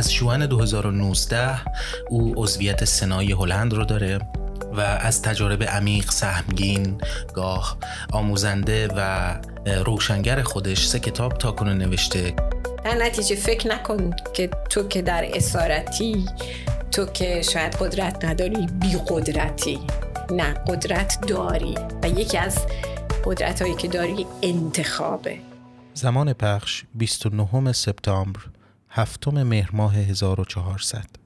از جوان 2019 او عضویت سنای هلند رو داره و از تجارب عمیق سهمگین گاه آموزنده و روشنگر خودش سه کتاب تا کنه نوشته. در نتیجه فکر نکن که تو که در اسارتی تو که شاید قدرت نداری بی قدرتی. نه قدرت داری و یکی از قدرت هایی که داری انتخابه. زمان پخش 29 سپتامبر. هفتم مهر ماه 1400